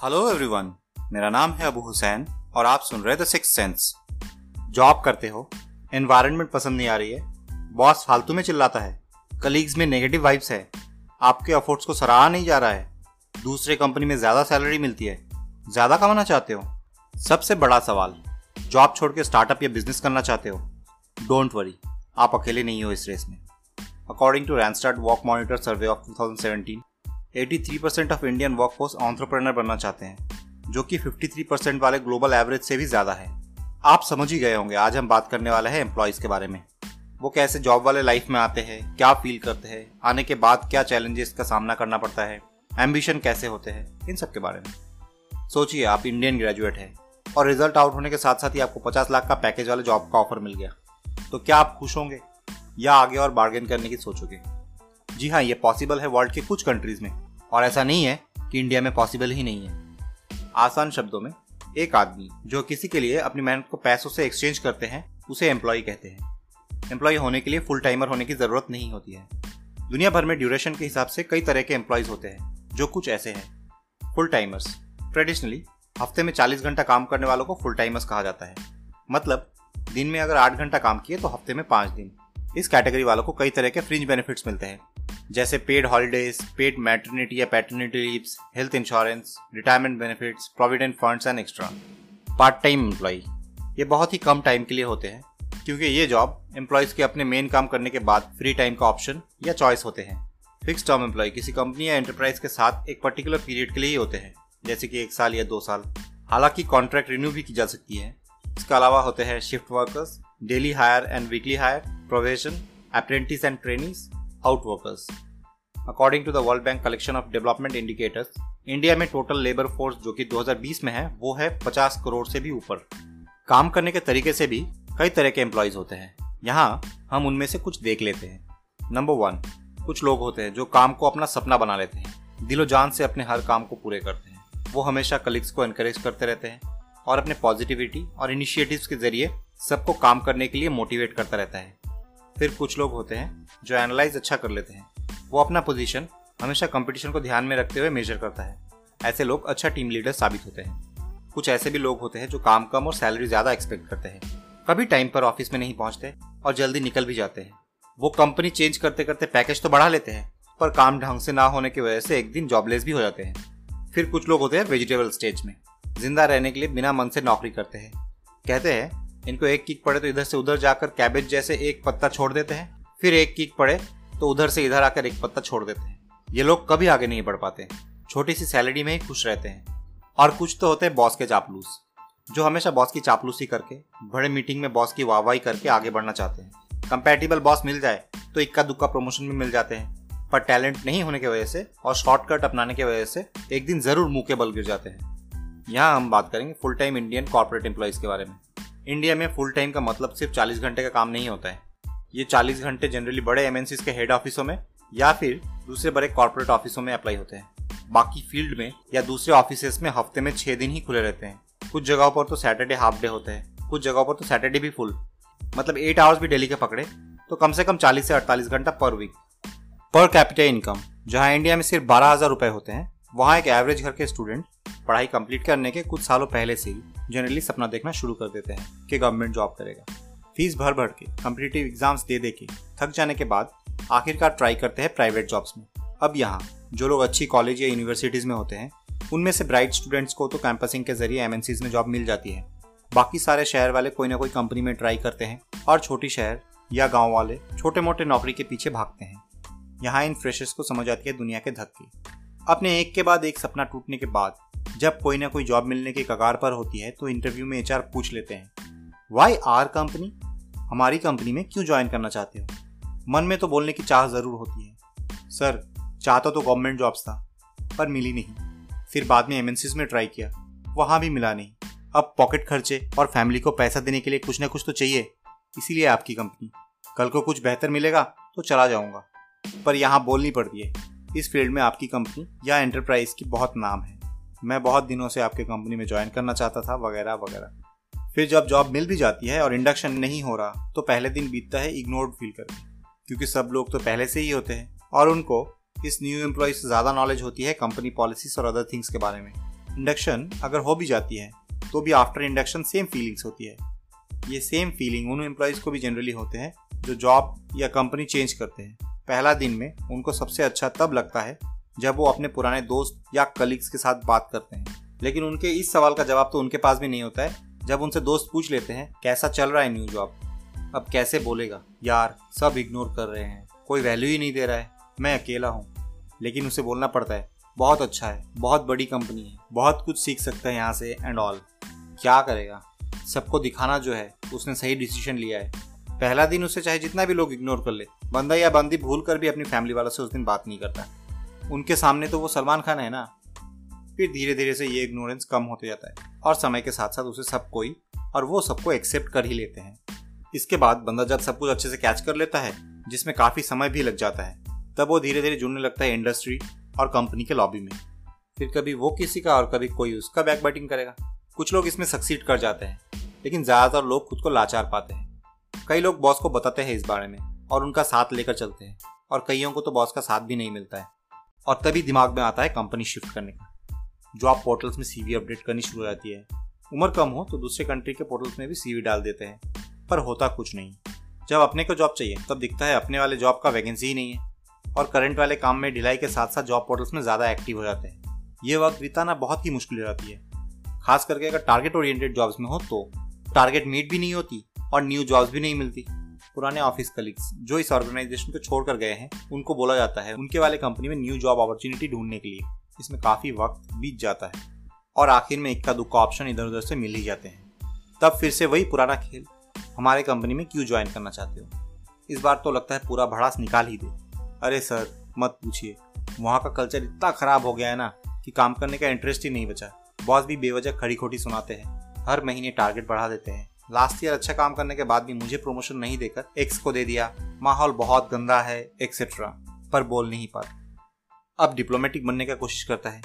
Hello everyone मेरा नाम है अबू हुसैन और आप सुन रहे द सिक्स सेंस जॉब करते हो एनवायरनमेंट पसंद नहीं आ रही है बॉस फालतू में चिल्लाता है कलीग्स में नेगेटिव वाइब्स है, आपके अफोर्ट्स को सराहा नहीं जा रहा है, दूसरे कंपनी में ज़्यादा सैलरी मिलती है, ज़्यादा कमाना चाहते हो? सबसे बड़ा सवाल जॉब छोड़ के स्टार्टअप या बिज़नेस करना चाहते हो डोंट वरी आप अकेले नहीं हो इस रेस में। According to Randstad work monitor survey of 2017 83% of Indian workforce entrepreneur बनना चाहते हैं, जो कि 53% वाले ग्लोबल एवरेज से भी ज़्यादा है। आप समझ ही गए होंगे, आज हम बात करने वाले हैं एम्प्लॉयज़ के बारे में। वो कैसे जॉब वाले लाइफ में आते हैं, क्या फील करते हैं, आने के बाद क्या चैलेंजेस का सामना करना पड़ता है एम्बिशन कैसे होते हैं, इन सब के बारे में। सोचिए, आप इंडियन ग्रेजुएट हैं और रिज़ल्ट आउट होने के साथ साथ ही आपको 50 लाख का पैकेज वाले जॉब का ऑफ़र मिल गया। तो क्या आप खुश होंगे या आगे और बार्गेन करने की सोचोगे? जी हाँ ये पॉसिबल है वर्ल्ड के कुछ कंट्रीज़ में। और ऐसा नहीं है कि इंडिया में पॉसिबल ही नहीं है। आसान शब्दों में, एक आदमी जो किसी के लिए अपनी मेहनत को पैसों से एक्सचेंज करते हैं, उसे एम्प्लॉय कहते हैं। एम्प्लॉय होने के लिए फुल टाइमर होने की ज़रूरत नहीं होती है। दुनिया भर में ड्यूरेशन के हिसाब से कई तरह के एम्प्लॉयज़ होते हैं, जो कुछ ऐसे हैं। फुल टाइमर्स ट्रेडिशनली हफ़्ते में 40 घंटा काम करने वालों को फुल टाइमर्स कहा जाता है। मतलब दिन में अगर आठ घंटा काम किए तो हफ़्ते में पाँच दिन। इस कैटेगरी वालों को कई तरह के फ्रिंज बेनिफिट्स मिलते हैं। जैसे पेड हॉलीडेज पेड मैटरनिटी या paternity leaves health insurance retirement benefits provident funds and extra part time employ ये बहुत ही कम टाइम के लिए होते हैं, क्योंकि ये जॉब एम्प्लॉयज़ के अपने मेन काम करने के बाद फ्री टाइम का ऑप्शन या चॉइस होते हैं। फिक्स टर्म एम्प्लॉय किसी कंपनी या एंटरप्राइज के साथ एक पर्टिकुलर पीरियड के लिए ही होते हैं, जैसे कि एक साल या दो साल। हालाँकि कॉन्ट्रैक्ट रिन्यू भी की जा सकती है। इसके अलावा होते हैं shift workers daily hire and weekly hire probation apprentice and trainings out workers according to the World Bank collection of development indicators India में टोटल लेबर फोर्स जो कि 2020 में है, वो है 50 करोड़ से भी ऊपर। काम करने के तरीके से भी कई तरह के एम्प्लॉयज़ होते हैं। यहाँ हम उनमें से कुछ देख लेते हैं। नंबर वन कुछ लोग होते हैं जो काम को अपना सपना बना लेते हैं। दिलो जान से अपने हर काम को पूरे करते हैं। वो हमेशा कलीग्स को एनकरेज करते रहते हैं और अपने पॉजिटिविटी और इनिशिएटिव्स के ज़रिए सबको काम करने के लिए मोटिवेट करता रहता है। फिर कुछ लोग होते हैं जो एनालाइज अच्छा कर लेते हैं। वो अपना पोजीशन हमेशा कंपटीशन को ध्यान में रखते हुए मेजर करता है। ऐसे लोग अच्छा टीम लीडर साबित होते हैं। कुछ ऐसे भी लोग होते हैं जो काम कम और सैलरी ज़्यादा एक्सपेक्ट करते हैं। कभी टाइम पर ऑफ़िस में नहीं पहुँचते और जल्दी निकल भी जाते हैं। वो कंपनी चेंज करते करते पैकेज तो बढ़ा लेते हैं, पर काम ढंग से ना होने की वजह से एक दिन जॉबलेस भी हो जाते हैं। फिर कुछ लोग होते हैं वेजिटेबल स्टेज में, ज़िंदा रहने के लिए बिना मन से नौकरी करते हैं। कहते हैं इनको एक किक पड़े तो इधर से उधर जाकर कैबेज जैसे एक पत्ता छोड़ देते हैं। फिर एक किक पड़े तो उधर से इधर आकर एक पत्ता छोड़ देते हैं। ये लोग कभी आगे नहीं बढ़ पाते। छोटी सी सैलरी में ही खुश रहते हैं। और कुछ तो होते हैं बॉस के चापलूस, जो हमेशा बॉस की चापलूसी करके, बड़े मीटिंग में बॉस की वाहवाही करके आगे बढ़ना चाहते हैं। कंपेटेबल बॉस मिल जाए तो इक्का दुक्का प्रमोशन में मिल जाते हैं। पर टैलेंट नहीं होने की वजह से और शॉर्टकट अपनाने की वजह से एक दिन ज़रूर मुँह के बल गिर जाते हैं। यहाँ हम बात करेंगे full time Indian corporate employees के बारे में। इंडिया में फुल टाइम का मतलब सिर्फ़ 40 घंटे का काम नहीं होता है। ये 40 घंटे जनरली बड़े एम के हेड ऑफिसों में या फिर दूसरे बड़े कॉर्पोरेट ऑफिसों में अप्लाई होते हैं। बाकी फ़ील्ड में या दूसरे ऑफ़िस में हफ़्ते में छह दिन ही खुले रहते हैं। कुछ जगहों पर तो सैटरडे हाफ़ डे होते हैं। कुछ जगहों पर तो सैटरडे भी फुल मतलब एट आवर्स भी डेली के पकड़े तो कम से कम चालीस से अड़तालीस घंटा पर वीक पर कैपिटल इनकम जहाँ इंडिया में सिर्फ़ बारह हज़ार रुपए होते हैं वहाँ एक एवरेज घर के स्टूडेंट पढ़ाई कंप्लीट करने के कुछ सालों पहले से ही जनरली सपना देखना शुरू कर देते हैं कि गवर्नमेंट जॉब करेगा। फ़ीस भर भर के कम्पिटेटिव एग्ज़ाम्स दे दे के, थक जाने के बाद आखिरकार ट्राई करते हैं प्राइवेट जॉब्स में। अब यहाँ, जो लोग अच्छी कॉलेज या यूनिवर्सिटीज में होते हैं, उनमें से ब्राइट स्टूडेंट्स को तो कैंपसिंग के ज़रिए एम में जॉब मिल जाती है। बाकी सारे शहर वाले कोई ना कोई कंपनी में ट्राई करते हैं और छोटी शहर या गाँव वाले छोटे मोटे नौकरी के पीछे भागते हैं। यहाँ इन फ्रेशर्स को समझ आती है दुनिया के धक्के। अपने एक के बाद एक सपना टूटने के बाद, जब कोई ना कोई जॉब मिलने के कगार पर होती है तो इंटरव्यू में एचआर पूछ लेते हैं वाई आर कंपनी हमारी कंपनी में क्यों ज्वाइन करना चाहते हो? मन में तो बोलने की चाह ज़रूर होती है। सर चाहता तो गवर्नमेंट जॉब्स था, पर मिली नहीं। फिर बाद में एम में ट्राई किया, वहाँ भी मिला नहीं। अब पॉकेट खर्चे और फैमिली को पैसा देने के लिए कुछ ना कुछ तो चाहिए, इसीलिए आपकी कंपनी कल को कुछ बेहतर मिलेगा तो चला जाऊँगा। पर यहाँ बोलनी पड़ती है इस फ़ील्ड में आपकी कंपनी या एंटरप्राइज की बहुत नाम है। मैं बहुत दिनों से आपके कंपनी में ज्वाइन करना चाहता था, वगैरह वगैरह। फिर जब जॉब मिल भी जाती है और इंडक्शन नहीं हो रहा तो पहले दिन बीतता है इग्नोर्ड फील करके। क्योंकि सब लोग तो पहले से ही होते हैं। और उनको इस न्यू एम्प्लॉय से ज़्यादा नॉलेज होती है कंपनी पॉलिसीज़ और अदर थिंग्स के बारे में। इंडक्शन अगर हो भी जाती है तो भी आफ्टर इंडक्शन सेम फीलिंग्स होती है। ये सेम फीलिंग उन एम्प्लॉयज़ को भी जनरली होते हैं, जो जॉब या कंपनी चेंज करते हैं। पहला दिन में उनको सबसे अच्छा तब लगता है जब वो अपने पुराने दोस्त या कलीग्स के साथ बात करते हैं। लेकिन उनके इस सवाल का जवाब तो उनके पास भी नहीं होता है। जब उनसे दोस्त पूछ लेते हैं, कैसा चल रहा है न्यू जॉब? अब कैसे बोलेगा? यार, सब इग्नोर कर रहे हैं। कोई वैल्यू ही नहीं दे रहा है। मैं अकेला हूँ। लेकिन उसे बोलना पड़ता है, बहुत अच्छा है, बहुत बड़ी कंपनी है, बहुत कुछ सीख सकता है यहाँ से एंड ऑल क्या करेगा? सबको दिखाना जो है, उसने सही डिसीज़न लिया है। पहला दिन उसे चाहे जितना भी लोग इग्नोर कर ले बंदा या बंदी भूल कर भी अपनी फैमिली वालों से उस दिन बात नहीं करता। उनके सामने तो वो सलमान खान है ना? फिर धीरे धीरे से ये इग्नोरेंस कम होते जाता है और समय के साथ साथ उसे सब कोई और वो सबको एक्सेप्ट कर ही लेते हैं। इसके बाद बंदा जब सब कुछ अच्छे से कैच कर लेता है, जिसमें काफ़ी समय भी लग जाता है, तब वो धीरे धीरे जुड़ने लगता है इंडस्ट्री और कंपनी के लॉबी में। फिर कभी वो किसी का और कभी कोई उसका बैक बैटिंग करेगा। कुछ लोग इसमें सक्सीड कर जाते हैं, लेकिन ज़्यादातर लोग खुद को लाचार पाते हैं। कई लोग बॉस को बताते हैं इस बारे में। और उनका साथ लेकर चलते हैं। और कईयों को तो बॉस का साथ भी नहीं मिलता है। और तभी दिमाग में आता है कंपनी शिफ्ट करने का। जॉब पोर्टल्स में सीवी अपडेट करनी शुरू हो जाती है। उम्र कम हो तो दूसरे कंट्री के पोर्टल्स में भी सीवी डाल देते हैं। पर होता कुछ नहीं। जब अपने को जॉब चाहिए, तब दिखता है अपने वाले जॉब का वैकेंसी ही नहीं है। और करंट वाले काम में ढिलाई के साथ साथ जॉब पोर्टल्स में ज़्यादा एक्टिव हो जाते हैं। ये वक्त बिताना बहुत ही मुश्किल हो जाती है। खास करके अगर टारगेट ओरिएंटेड जॉब्स में हो तो। टारगेट मीट भी नहीं होती और न्यू जॉब्स भी नहीं मिलती। पुराने ऑफ़िस कलीग्स जो इस ऑर्गेनाइजेशन को छोड़कर गए हैं, उनको बोला जाता है, उनके वाले कंपनी में न्यू जॉब अपॉर्चुनिटी ढूँढने के लिए। इसमें काफ़ी वक्त बीत जाता है और आखिर में इक्का दुक्का ऑप्शन इधर उधर से मिल ही जाते हैं। तब फिर से वही पुराना खेल हमारे कंपनी में क्यों ज्वाइन करना चाहते हो? इस बार तो लगता है पूरा भड़ास निकाल ही दे। अरे सर मत पूछिए। वहाँ का कल्चर इतना खराब हो गया है ना कि काम करने का इंटरेस्ट ही नहीं बचा। बॉस भी बेवजह खड़ी खोटी सुनाते हैं। हर महीने टारगेट बढ़ा देते हैं। लास्ट ईयर अच्छा काम करने के बाद भी मुझे प्रमोशन नहीं देकर एक्स को दे दिया। माहौल बहुत गंदा है एक्सेट्रा पर बोल नहीं पाते अब डिप्लोमेटिक बनने का कोशिश करता है।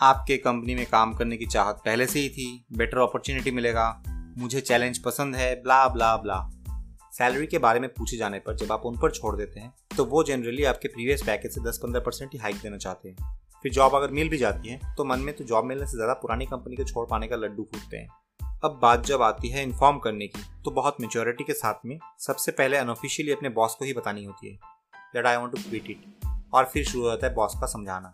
आपके कंपनी में काम करने की चाहत पहले से ही थी बेटर अपॉर्चुनिटी मिलेगा, मुझे चैलेंज पसंद है ब्ला ब्ला ब्ला सैलरी के बारे में पूछे जाने पर जब आप उन पर छोड़ देते हैं तो वो जनरली आपके प्रीवियस पैकेज से 10-15 परसेंट ही हाइक देना चाहते हैं। फिर जॉब अगर मिल भी जाती है तो मन में तो जॉब मिलने से ज़्यादा पुरानी कंपनी को छोड़ पाने का लड्डू फूटते हैं। अब बात जब आती है इन्फॉर्म करने की तो बहुत मेच्योरिटी के साथ में सबसे पहले अनऑफिशियली अपने बॉस को ही बतानी होती है that I want to quit it और फिर शुरू होता है बॉस का समझाना।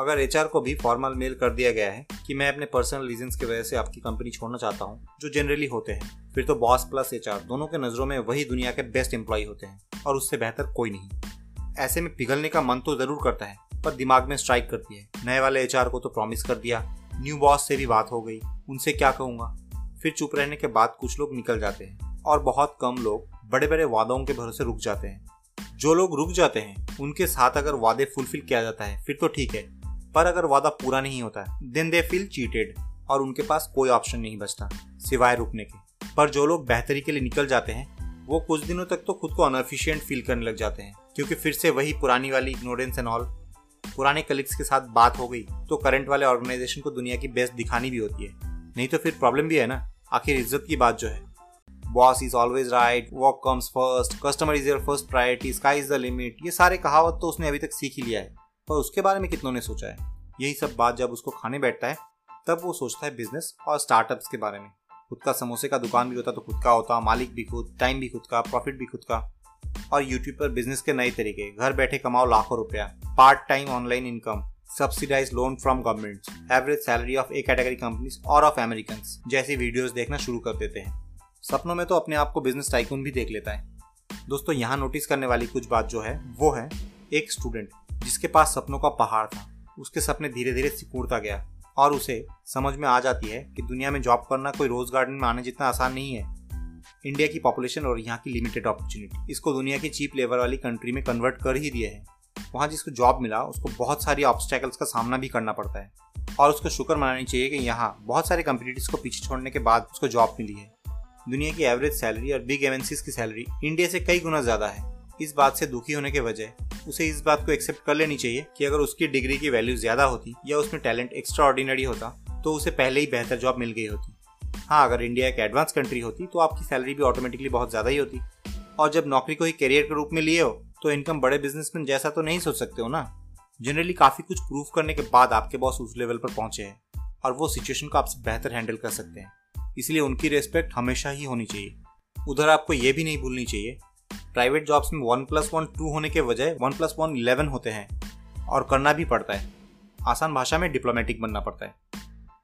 अगर एचआर को भी फॉर्मल मेल कर दिया गया है कि मैं अपने पर्सनल रीजन की वजह से आपकी कंपनी छोड़ना चाहता हूँ, जो जनरली होते हैं, फिर तो बॉस प्लस एचआर दोनों के नज़रों में वही दुनिया के बेस्ट एम्प्लॉय होते हैं और उससे बेहतर कोई नहीं। ऐसे में पिघलने का मन तो ज़रूर करता है, पर दिमाग में स्ट्राइक करती है। नए वाले एचआर को तो प्रॉमिस कर दिया। न्यू बॉस से भी बात हो गई। उनसे क्या कहूँगा? फिर चुप रहने के बाद कुछ लोग निकल जाते हैं और बहुत कम लोग बड़े बड़े वादों के भरोसे रुक जाते हैं। जो लोग रुक जाते हैं, उनके साथ अगर वादे फुलफिल किया जाता है, फिर तो ठीक है। पर अगर वादा पूरा नहीं होता है देन दे फील चीटेड और उनके पास कोई ऑप्शन नहीं बचता, सिवाय रुकने के। पर जो लोग बेहतरी के लिए निकल जाते हैं, वो कुछ दिनों तक तो खुद को अनएफिशिएंट फील करने लग जाते हैं, क्योंकि फिर से वही पुरानी वाली इग्नोरेंस एंड ऑल पुराने कलीग्स के साथ बात हो गई तो करंट वाले ऑर्गेनाइजेशन को दुनिया की बेस्ट दिखानी भी होती है। नहीं तो फिर प्रॉब्लम भी है ना? आखिर इज़्ज़त की बात जो है। Boss is always right work comes first customer is your first priority sky is the limit ये सारे कहावत तो उसने अभी तक सीख ही लिया है। पर उसके बारे में कितनों ने सोचा है? यही सब बात जब उसको खाने बैठता है, तब वो सोचता है बिज़नेस और स्टार्टअप्स के बारे में। खुद का समोसे का दुकान भी होता तो खुद का होता, मालिक भी खुद टाइम भी खुद का प्रॉफिट भी खुद का। और यूट्यूब पर बिज़नेस के नए तरीके, घर बैठे कमाओ लाखों रुपया part time online income subsidize loan from government average salary of A category companies और ऑफ़ अमेरिकन जैसी वीडियोस देखना शुरू कर देते हैं। सपनों में तो अपने आप को बिज़नेस टाइकून भी देख लेता है। दोस्तों, यहाँ नोटिस करने वाली कुछ बात जो है, वो है एक स्टूडेंट जिसके पास सपनों का पहाड़ था। उसके सपने धीरे धीरे सिकुड़ता गया और उसे समझ में आ जाती है कि दुनिया में जॉब करना कोई रोज गार्डन में आने जितना आसान नहीं है। इंडिया की पॉपुलेशन और यहाँ की लिमिटेड अपॉर्चुनिटी इसको दुनिया की चीप लेबर वाली कंट्री में कन्वर्ट कर ही दिए है। वहाँ जिसको जॉब मिला, उसको बहुत सारी ऑब्स्टेकल्स का सामना भी करना पड़ता है। और उसको शुक्र मनानी चाहिए कि यहाँ बहुत सारे कंपनीटिव को पीछे छोड़ने के बाद उसको जॉब मिली है। दुनिया की एवरेज सैलरी और बिग एमएनसीज की सैलरी इंडिया से कई गुना ज़्यादा है। इस बात से दुखी होने के वजह, उसे इस बात को एक्सेप्ट कर लेनी चाहिए कि अगर उसकी डिग्री की वैल्यू ज़्यादा होती या उसमें टैलेंट एक्स्ट्रा ऑर्डिनरी होता तो उसे पहले ही बेहतर जॉब मिल गई होती। हाँ अगर इंडिया एक एडवांस कंट्री होती तो आपकी सैलरी भी ऑटोमेटिकली बहुत ज़्यादा ही होती। और जब नौकरी को ही करियर के रूप में लिए हो तो इनकम बड़े बिजनेसमैन जैसा तो नहीं सोच सकते हो ना? जनरली काफ़ी कुछ प्रूफ करने के बाद आपके बॉस उस लेवल पर पहुँचे हैं और वो सिचुएशन को आपसे बेहतर हैंडल कर सकते हैं। इसलिए उनकी रेस्पेक्ट हमेशा ही होनी चाहिए। उधर आपको ये भी नहीं भूलनी चाहिए प्राइवेट जॉब्स में वन प्लस वन टू होने के बजाय वन प्लस वन इलेवन होते हैं और करना भी पड़ता है। आसान भाषा में डिप्लोमेटिक बनना पड़ता है।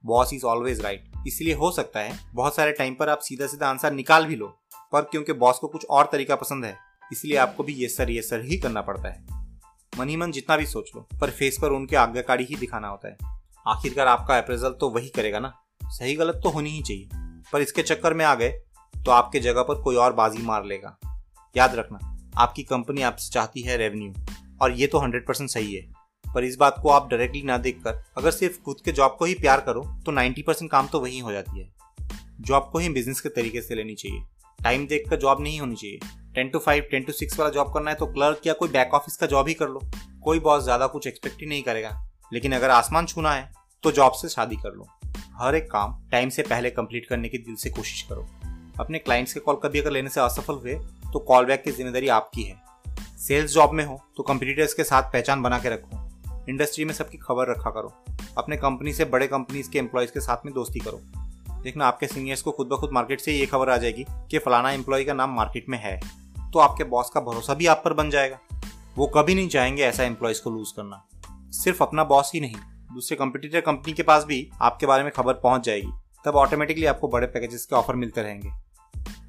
बॉस इज़ ऑलवेज राइट इसलिए हो सकता है, बहुत सारे टाइम पर आप सीधा सीधा आंसर निकाल भी लो, पर क्योंकि बॉस को कुछ और तरीका पसंद है। इसलिए आपको भी ये सर ये सर ही करना पड़ता है। मन ही मन जितना भी सोच लो, पर फेस पर उनके आज्ञाकारी ही दिखाना होता है। आखिरकार आपका अप्रेजल तो वही करेगा ना? सही गलत तो होनी ही चाहिए। पर इसके चक्कर में आ गए तो आपके जगह पर कोई और बाजी मार लेगा। याद रखना, आपकी कंपनी आपसे चाहती है रेवेन्यू और ये तो हंड्रेड परसेंट सही है। पर इस बात को आप डायरेक्टली ना देखकर, अगर सिर्फ़ खुद के जॉब को ही प्यार करो तो 90 परसेंट काम तो वही हो जाती है। जॉब को ही बिज़नेस के तरीके से लेनी चाहिए। टाइम देख कर जॉब नहीं होनी चाहिए। Ten to five ten to six वाला जॉब करना है तो क्लर्क या कोई बैक ऑफ़िस का जॉब ही कर लो। कोई बॉस ज़्यादा कुछ एक्सपेक्ट ही नहीं करेगा। लेकिन अगर आसमान छूना है तो जॉब से शादी कर लो। हर एक काम टाइम से पहले कंप्लीट करने की दिल से कोशिश करो। अपने क्लाइंट्स के कॉल कभी अगर लेने से असफल हुए तो कॉल बैक की ज़िम्मेदारी आपकी है। सेल्स जॉब में हो तो कंपटीटर्स के साथ पहचान बना के रखो। इंडस्ट्री में सबकी खबर रखा करो। अपने कंपनी से बड़े कंपनीज़ के एम्प्लॉयज़ के साथ में दोस्ती करो। देखना, आपके सीनियर्स को खुद ब खुद मार्केट से ये खबर आ जाएगी कि फलाना एम्प्लॉय का नाम मार्केट में है। तो आपके बॉस का भरोसा भी आप पर बन जाएगा। वो कभी नहीं चाहेंगे ऐसा एम्प्लॉयज़ को लूज करना। सिर्फ़ अपना बॉस ही नहीं, दूसरे कंपटीटर कंपनी के पास भी आपके बारे में खबर पहुँच जाएगी। तब ऑटोमेटिकली आपको बड़े पैकेजेस के ऑफ़र मिलते रहेंगे।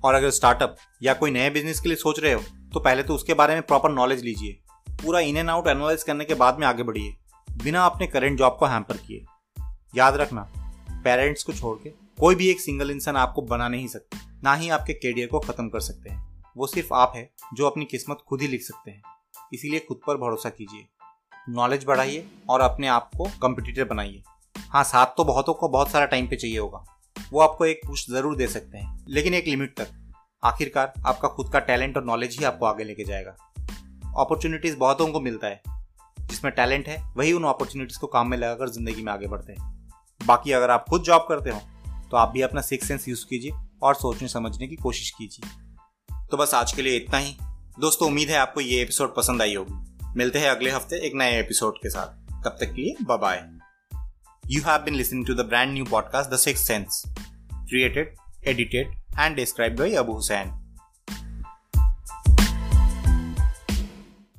और अगर स्टार्टअप या कोई नए बिज़नेस के लिए सोच रहे हो तो पहले तो उसके बारे में प्रॉपर नॉलेज लीजिए। पूरा इन एंड आउट एनालाइज करने के बाद में आगे बढ़िए। बिना अपने करेंट जॉब को हैम्पर किए। याद रखना पेरेंट्स को छोड़ के कोई भी एक सिंगल इंसान आपको बना नहीं सकते, ना ही आपके कैरियर को खत्म कर सकते हैं। वो सिर्फ़ आप है जो अपनी किस्मत खुद ही लिख सकते हैं। इसीलिए खुद पर भरोसा कीजिए। नॉलेज बढ़ाइए और अपने आप को कम्पिटिटर बनाइए। हाँ साथ तो बहुतों को बहुत सारा टाइम पे चाहिए होगा। वो आपको एक पुश ज़रूर दे सकते हैं, लेकिन एक लिमिट तक। आखिरकार आपका खुद का टैलेंट और नॉलेज ही आपको आगे लेके जाएगा। अपॉर्चुनिटीज़ बहुतों को मिलता है। जिसमें टैलेंट है, वही उन अपॉर्चुनिटीज़ को काम में लगाकर ज़िंदगी में आगे बढ़ते हैं। बाकी अगर आप खुद जॉब करते हो तो आप भी अपना सिक्स सेंस यूज़ कीजिए और सोचने समझने की कोशिश कीजिए। तो बस आज के लिए इतना ही। दोस्तों, उम्मीद है आपको ये एपिसोड पसंद आई होगी। मिलते हैं अगले हफ़्ते एक नए एपिसोड के साथ। तब तक के लिए bye you have been listening to the brand new podcast the six sense created edited and describe by Abu Hussain